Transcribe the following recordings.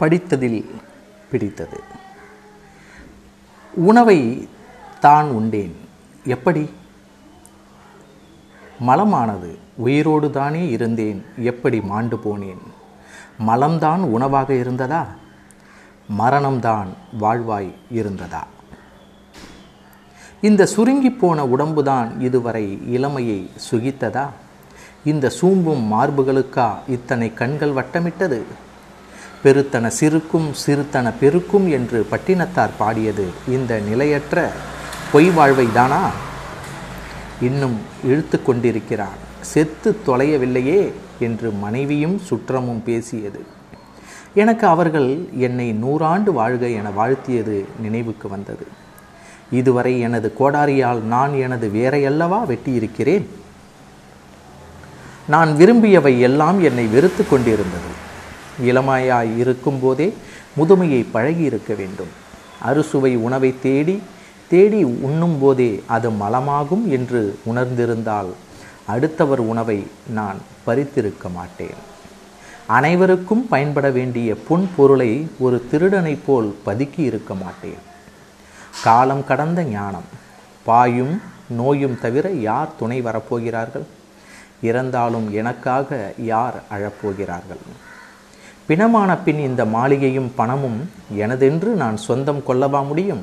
படித்ததில் பிடித்தது. உணவை தான் உண்டேன். எப்படி? மலமானது உயிரோடு தானே இருந்தேன். எப்படி மாண்டு போனேன்? மலம்தான் உணவாக இருந்ததா? மரணம்தான் வாழ்வாய் இருந்ததா? இந்த சுருங்கி போன உடம்புதான் இதுவரை இளமையை சுகித்ததா? இந்த சூம்பும் மார்புகளுக்கா இத்தனை கண்கள் வட்டமிட்டது? பெருத்தன சிறுக்கும் சிறுத்தன பெருக்கும் என்று பட்டினத்தார் பாடியது இந்த நிலையற்ற பொய் வாழ்வை தானா? இன்னும் இழுத்து கொண்டிருக்கிறான் செத்து தொலையவில்லையே என்று மனைவியும் சுற்றமும் பேசியது. எனக்கு அவர்கள் என்னை நூறாண்டு வாழ்க என வாழ்த்தியது நினைவுக்கு வந்தது. இதுவரை எனது கோடாரியால் நான் எனது வேரையல்லவா வெட்டியிருக்கிறேன்? நான் விரும்பியவை எல்லாம் என்னை வெறுத்து கொண்டிருந்தது. இளமையாய் இருக்கும்போதே முதுமையை பழகி இருக்க வேண்டும். அறுசுவை உணவை தேடி தேடி உண்ணும் போதே அது மலமாகும் என்று உணர்ந்திருந்தால் அடுத்தவர் உணவை நான் பறித்திருக்க மாட்டேன். அனைவருக்கும் பயன்பட வேண்டிய பொன் பொருளை ஒரு திருடனைப் போல் பதுக்கி இருக்க மாட்டேன். காலம் கடந்த ஞானம் பாயும் நோயும் தவிர யார் துணை வரப்போகிறார்கள்? இறந்தாலும் எனக்காக யார் அழப்போகிறார்கள்? பிணமான பின் இந்த மாளிகையும் பணமும் எனதென்று நான் சொந்தம் கொள்ளவா முடியும்?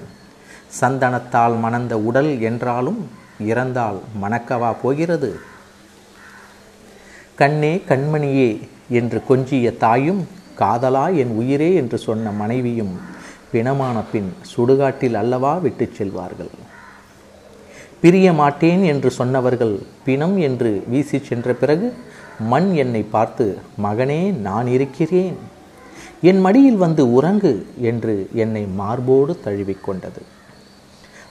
சந்தனத்தால் மணந்த உடல் என்றாலும் இறந்தால் மணக்கவா போகிறது? கண்ணே கண்மணியே என்று கொஞ்சிய தாயும் காதலா என் உயிரே என்று சொன்ன மனைவியும் பிணமான பின் சுடுகாட்டில் அல்லவா விட்டுச் செல்வார்கள்? பிரிய மாட்டேன் என்று சொன்னவர்கள் பிணம் என்று வீசி சென்ற பிறகு மண் என்னை பார்த்து மகனே நான் இருக்கிறேன். என் மடியில் வந்து உறங்கு என்று என்னை மார்போடு தழுவிக்கொண்டது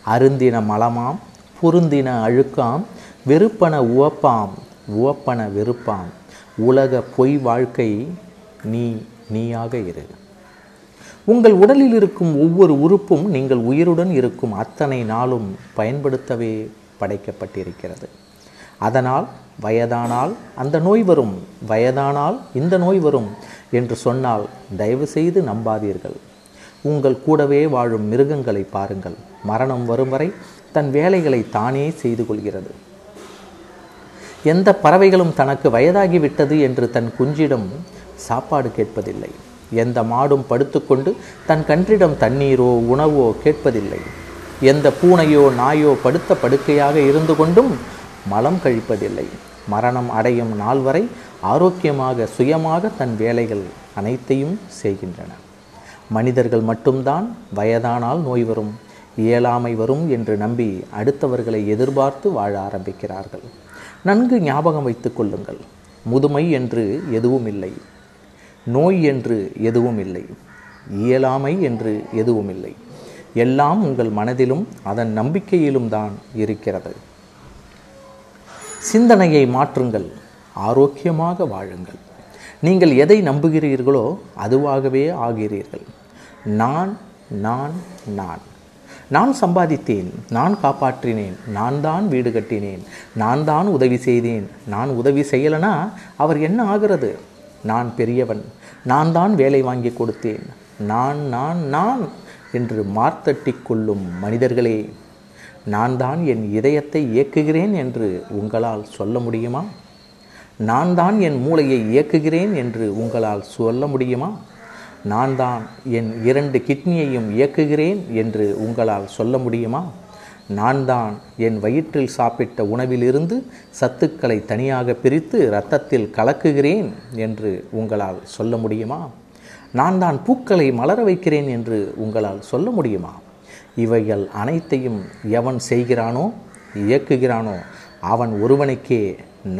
அருந்தின மலமாம் பொருந்தின அழுக்காம் வெறுப்பன உவப்பாம் உவப்பன வெறுப்பாம். உலக பொய் வாழ்க்கை நீ நீயாக இரு. உங்கள் உடலில் இருக்கும் ஒவ்வொரு உறுப்பும் நீங்கள் உயிருடன் இருக்கும் அத்தனை நாளும் பயன்படுத்தவே படைக்கப்பட்டிருக்கிறது. அதனால் வயதானால் அந்த நோய் வரும் வயதானால் இந்த நோய் வரும் என்று சொன்னால் தயவு செய்து நம்பாதீர்கள். உங்கள் கூடவே வாழும் மிருகங்களை பாருங்கள். மரணம் வரும் வரை தன் வேலைகளை தானே செய்து கொள்கிறது. எந்த பறவைகளும் தனக்கு வயதாகிவிட்டது என்று தன் குஞ்சிடம் சாப்பாடு கேட்பதில்லை. எந்த மாடும் படுத்துக்கொண்டு தன் கன்றிடம் தண்ணீரோ உணவோ கேட்பதில்லை. எந்த பூனையோ நாயோ படுத்த படுக்கையாக இருந்து கொண்டும் மலம் கழிப்பதில்லை. மரணம் அடையும் நாள் வரை ஆரோக்கியமாக சுயமாக தன் வேலைகள் அனைத்தையும் செய்கின்றன. மனிதர்கள் மட்டும்தான் வயதானால் நோய் வரும் இயலாமை வரும் என்று நம்பி அடுத்தவர்களை எதிர்பார்த்து வாழ ஆரம்பிக்கிறார்கள். நன்கு ஞாபகம் வைத்துக் கொள்ளுங்கள். முதுமை என்று எதுவும் இல்லை. நோய் என்று எதுவும் இல்லை. இயலாமை என்று எதுவும் இல்லை. எல்லாம் உங்கள் மனதிலும் அதன் நம்பிக்கையிலும் தான் இருக்கிறது. சிந்தனையை மாற்றுங்கள் ஆரோக்கியமாக வாழுங்கள். நீங்கள் எதை நம்புகிறீர்களோ அதுவாகவே ஆகிறீர்கள். நான் நான் நான். நான் சம்பாதித்தேன் நான் காப்பாற்றினேன் நான் தான் வீடு கட்டினேன் நான் தான் உதவி செய்தேன் நான் உதவி செய்யலைனா அவர் என்ன ஆகிறது? நான் பெரியவன் நான் தான் வேலை வாங்கி கொடுத்தேன். நான் நான் நான் என்று மார்த்தட்டி கொள்ளும் மனிதர்களே நான் தான் என் இதயத்தை இயக்குகிறேன் என்று உங்களால் சொல்ல முடியுமா? நான் தான் என் மூளையை இயக்குகிறேன் என்று உங்களால் சொல்ல முடியுமா? நான் தான் என் இரண்டு கிட்னியையும் இயக்குகிறேன் என்று உங்களால் சொல்ல முடியுமா? நான் தான் என் வயிற்றில் சாப்பிட்ட உணவிலிருந்து சத்துக்களை தனியாக பிரித்து இரத்தத்தில் கலக்குகிறேன் என்று உங்களால் சொல்ல முடியுமா? நான் தான் பூக்களை மலர வைக்கிறேன் என்று உங்களால் சொல்ல முடியுமா? இவைகள் அனைத்தையும் எவன் செய்கிறானோ இயக்குகிறானோ அவன் ஒருவனுக்கே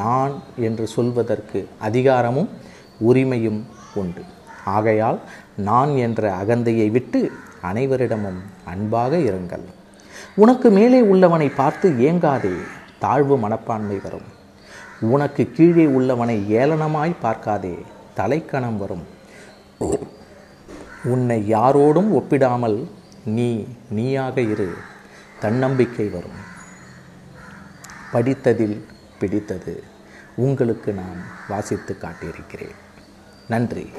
நான் என்று சொல்வதற்கு அதிகாரமும் உரிமையும் உண்டு. ஆகையால் நான் என்ற அகந்தையை விட்டு அனைவரிடமும் அன்பாக இருங்கள். உனக்கு மேலே உள்ளவனை பார்த்து ஏங்காதே தாழ்வு மனப்பான்மை வரும். உனக்கு கீழே உள்ளவனை ஏளனமாய் பார்க்காதே தலைக்கணம் வரும். உன்னை யாரோடும் ஒப்பிடாமல் நீ நீயாக இரு. தன்னம்பிக்கை வரும். படித்ததில் பிடித்தது. உங்களுக்கு நான் வாசித்து காட்டியிருக்கிறேன். நன்றி.